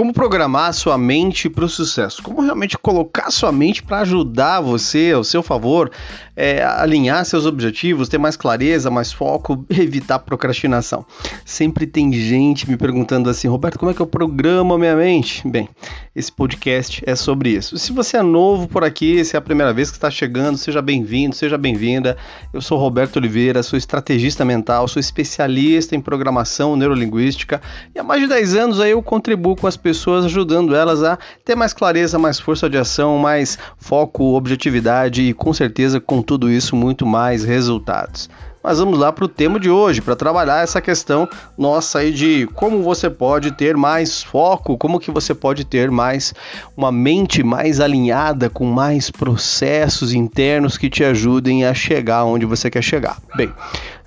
Como programar sua mente para o sucesso? Como realmente colocar sua mente para ajudar você, ao seu favor, é, alinhar seus objetivos, ter mais clareza, mais foco, evitar procrastinação. Sempre tem gente me perguntando assim, Roberto, como é que eu programo a minha mente? Bem, esse podcast é sobre isso. Se você é novo por aqui, se é a primeira vez que está chegando, seja bem-vindo, seja bem-vinda. Eu sou Roberto Oliveira, sou estrategista mental, sou especialista em programação neurolinguística e há mais de 10 anos aí eu contribuo com as pessoas, ajudando elas a ter mais clareza, mais força de ação, mais foco, objetividade e com certeza com tudo isso muito mais resultados. Mas vamos lá para o tema de hoje, para trabalhar essa questão nossa aí de como você pode ter mais foco, como que você pode ter mais uma mente mais alinhada com mais processos internos que te ajudem a chegar onde você quer chegar. Bem,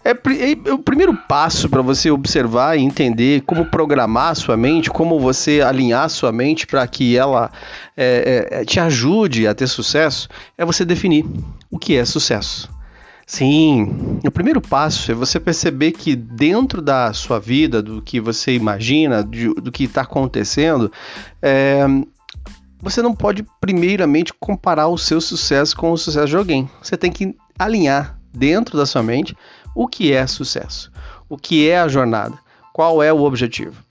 é, é, é o primeiro passo para você observar e entender como programar a sua mente, como você alinhar a sua mente para que ela é, é, te ajude a ter sucesso, é você definir o que é sucesso. Sim, o primeiro passo é você perceber que dentro da sua vida, do que você imagina, do, do que está acontecendo, é, você não pode primeiramente comparar o seu sucesso com o sucesso de alguém. Você tem que alinhar dentro da sua mente o que é sucesso, o que é a jornada, qual é o objetivo.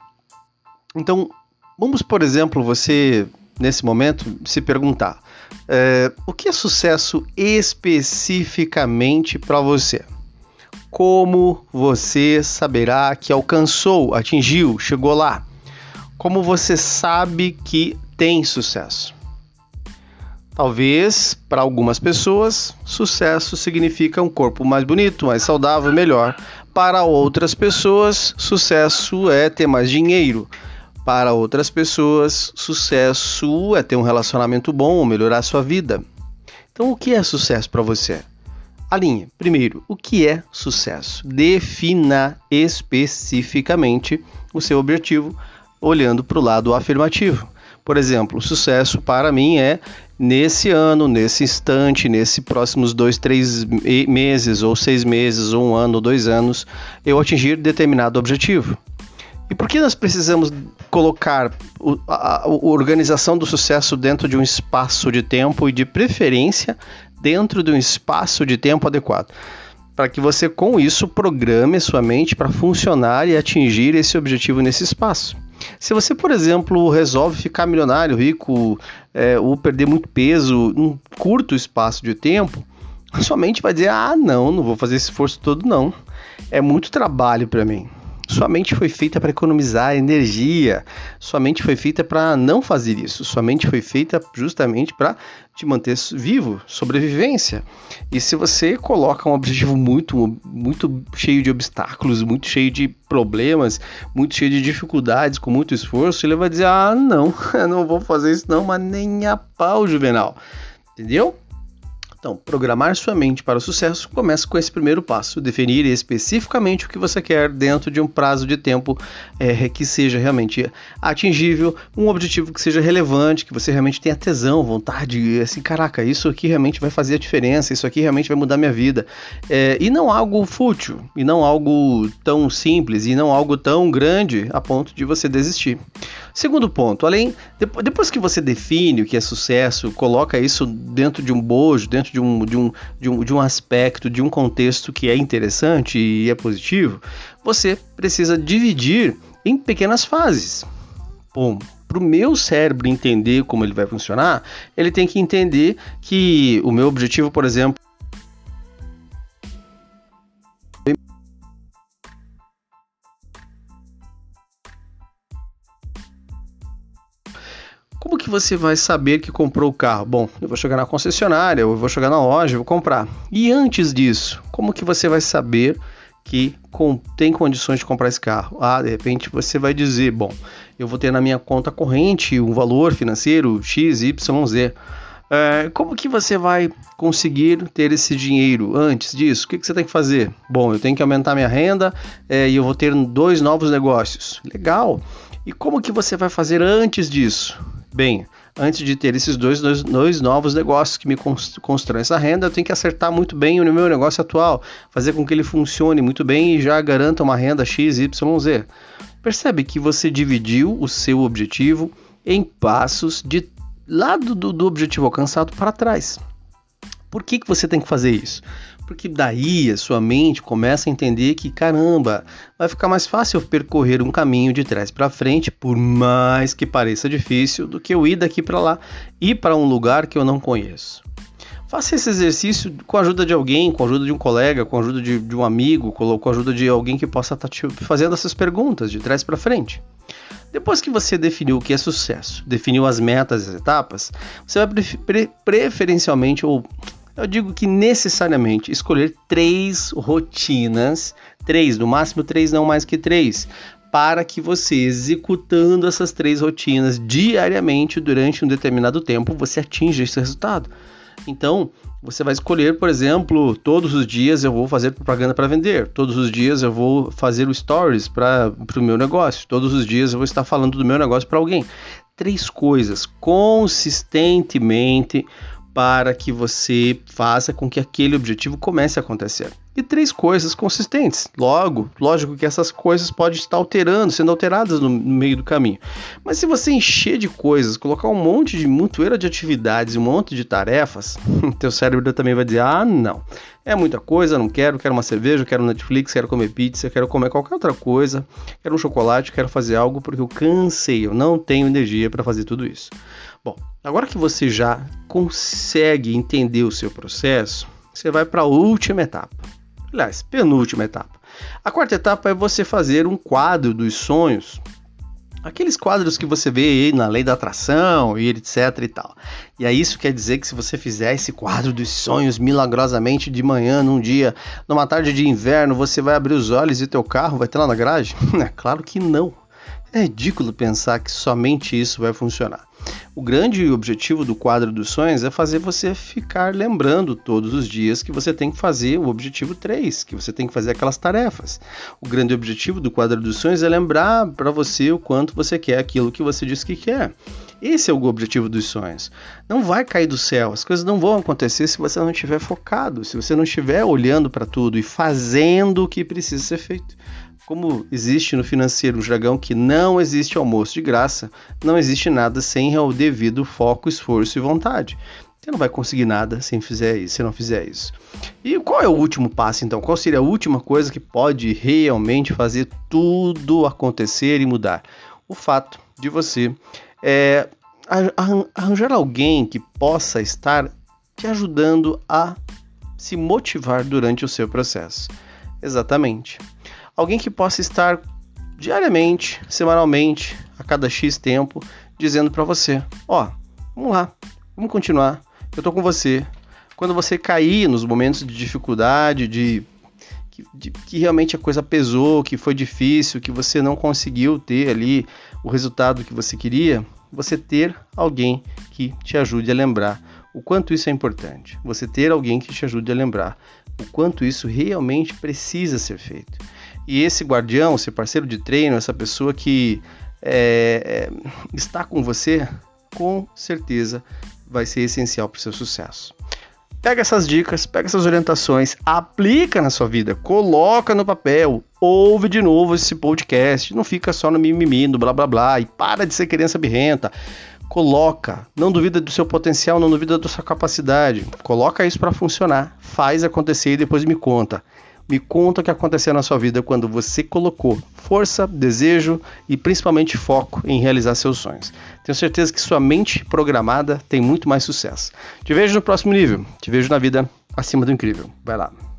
Então, vamos, por exemplo, você nesse momento se perguntar: é, o que é sucesso especificamente para você? Como você saberá que alcançou, atingiu, chegou lá? Como você sabe que tem sucesso? Talvez, para algumas pessoas, sucesso significa um corpo mais bonito, mais saudável, melhor. Para outras pessoas, sucesso é ter mais dinheiro. Para outras pessoas, sucesso é ter um relacionamento bom ou melhorar a sua vida. Então, o que é sucesso para você? Alinhe. Primeiro, o que é sucesso? Defina especificamente o seu objetivo olhando para o lado afirmativo. Por exemplo, sucesso para mim é nesse ano, nesse instante, nesses próximos dois, três meses, ou seis meses, ou um ano, ou dois anos, eu atingir determinado objetivo. E por que nós precisamos colocar a, organização do sucesso dentro de um espaço de tempo e, de preferência, dentro de um espaço de tempo adequado? Para que você, com isso, programe sua mente para funcionar e atingir esse objetivo nesse espaço. Se você, por exemplo, resolve ficar milionário, rico, é, ou perder muito peso num curto espaço de tempo, sua mente vai dizer: ah, não, não vou fazer esse esforço todo, não. É muito trabalho para mim. Sua mente foi feita para economizar energia. Sua mente foi feita para não fazer isso. Sua mente foi feita justamente para te manter vivo, sobrevivência. E se você coloca um objetivo muito, muito cheio de obstáculos, muito cheio de problemas, muito cheio de dificuldades, com muito esforço, ele vai dizer: ah, não, eu não vou fazer isso não, mas nem a pau, Juvenal. Entendeu? Então, programar sua mente para o sucesso começa com esse primeiro passo: definir especificamente o que você quer dentro de um prazo de tempo é, que seja realmente atingível, um objetivo que seja relevante, que você realmente tenha tesão, vontade, assim, caraca, isso aqui realmente vai fazer a diferença, isso aqui realmente vai mudar minha vida. É, e não algo fútil, e não algo tão simples, e não algo tão grande a ponto de você desistir. Segundo ponto, além depois que você define o que é sucesso, coloca isso dentro de um bojo, dentro de um, de um, de um, de um aspecto, de um contexto que é interessante e é positivo, você precisa dividir em pequenas fases. Bom, para o meu cérebro entender como ele vai funcionar, ele tem que entender que o meu objetivo, por exemplo, Como que você vai saber que comprou o carro? Bom, eu vou chegar na concessionária, eu vou chegar na loja, eu vou comprar. E antes disso, como que você vai saber que tem condições de comprar esse carro? Ah, de repente você vai dizer, bom, eu vou ter na minha conta corrente um valor financeiro X, Y, Z. É, como que você vai conseguir ter esse dinheiro antes disso? O que, que você tem que fazer? Bom, eu tenho que aumentar minha renda é, e eu vou ter dois novos negócios. Legal. E como que você vai fazer antes disso? Bem, antes de ter esses dois, dois, dois novos negócios que me constroem essa renda, eu tenho que acertar muito bem o meu negócio atual, fazer com que ele funcione muito bem e já garanta uma renda X, Y, Z. Percebe que você dividiu o seu objetivo em passos de lado do, do objetivo alcançado para trás. Por que, que você tem que fazer isso? Porque daí a sua mente começa a entender que, caramba, vai ficar mais fácil percorrer um caminho de trás para frente, por mais que pareça difícil, do que eu ir daqui para lá, ir para um lugar que eu não conheço. Faça esse exercício com a ajuda de alguém, com a ajuda de um colega, com a ajuda de, de um amigo, com a ajuda de alguém que possa estar tá te fazendo essas perguntas de trás para frente. Depois que você definiu o que é sucesso, definiu as metas, as etapas, você vai pre preferencialmente, ou eu digo que necessariamente, escolher três rotinas, três, no máximo três, não mais que três, para que você, executando essas três rotinas diariamente durante um determinado tempo, você atinja esse resultado. Então, você vai escolher, por exemplo, todos os dias eu vou fazer propaganda para vender, todos os dias eu vou fazer stories para o meu negócio, todos os dias eu vou estar falando do meu negócio para alguém. Três coisas consistentemente para que você faça com que aquele objetivo comece a acontecer. E três coisas consistentes. Logo, lógico que essas coisas podem estar alterando, sendo alteradas no, meio do caminho. Mas se você encher de coisas, colocar um monte de montoeira de atividades, um monte de tarefas, teu cérebro também vai dizer: "Ah, não. É muita coisa, não quero, quero uma cerveja, quero Netflix, quero comer pizza, quero comer qualquer outra coisa, quero um chocolate, quero fazer algo porque eu cansei, eu não tenho energia para fazer tudo isso". Bom, agora que você já consegue entender o seu processo, você vai para a última etapa. Aliás, penúltima etapa. A quarta etapa é você fazer um quadro dos sonhos. Aqueles quadros que você vê aí na lei da atração e etc e tal. E aí isso quer dizer que se você fizer esse quadro dos sonhos milagrosamente de manhã, num dia, numa tarde de inverno, você vai abrir os olhos e teu carro vai ter lá na garagem? É claro que não. É ridículo pensar que somente isso vai funcionar. O grande objetivo do quadro dos sonhos é fazer você ficar lembrando todos os dias que você tem que fazer o objetivo 3, que você tem que fazer aquelas tarefas. O grande objetivo do quadro dos sonhos é lembrar para você o quanto você quer aquilo que você disse que quer. Esse é o objetivo dos sonhos. Não vai cair do céu, as coisas não vão acontecer se você não estiver focado, se você não estiver olhando para tudo e fazendo o que precisa ser feito. Como existe no financeiro um jargão que não existe almoço de graça, não existe nada sem o devido foco, esforço e vontade. Você não vai conseguir nada sem fizer isso, se não fizer isso. E qual é o último passo então? Qual seria a última coisa que pode realmente fazer tudo acontecer e mudar? O fato de você é, arranjar alguém que possa estar te ajudando a se motivar durante o seu processo. Exatamente. Alguém que possa estar diariamente, semanalmente, a cada X tempo, dizendo para você: Ó, oh, vamos lá, vamos continuar, eu tô com você. Quando você cair nos momentos de dificuldade, de que, de, que realmente a coisa pesou, que foi difícil, que você não conseguiu ter ali o resultado que você queria, você ter alguém que te ajude a lembrar o quanto isso é importante. Você ter alguém que te ajude a lembrar o quanto isso realmente precisa ser feito. E esse guardião, esse parceiro de treino, essa pessoa que é, é, está com você, com certeza vai ser essencial para o seu sucesso. Pega essas dicas, pega essas orientações, aplica na sua vida, coloca no papel, ouve de novo esse podcast, não fica só no mimimi, no blá blá blá e para de ser criança birrenta. Coloca, não duvida do seu potencial, não duvida da sua capacidade. Coloca isso para funcionar, faz acontecer e depois me conta. Me conta o que aconteceu na sua vida quando você colocou força, desejo e principalmente foco em realizar seus sonhos. Tenho certeza que sua mente programada tem muito mais sucesso. Te vejo no próximo nível. Te vejo na vida acima do incrível. Vai lá.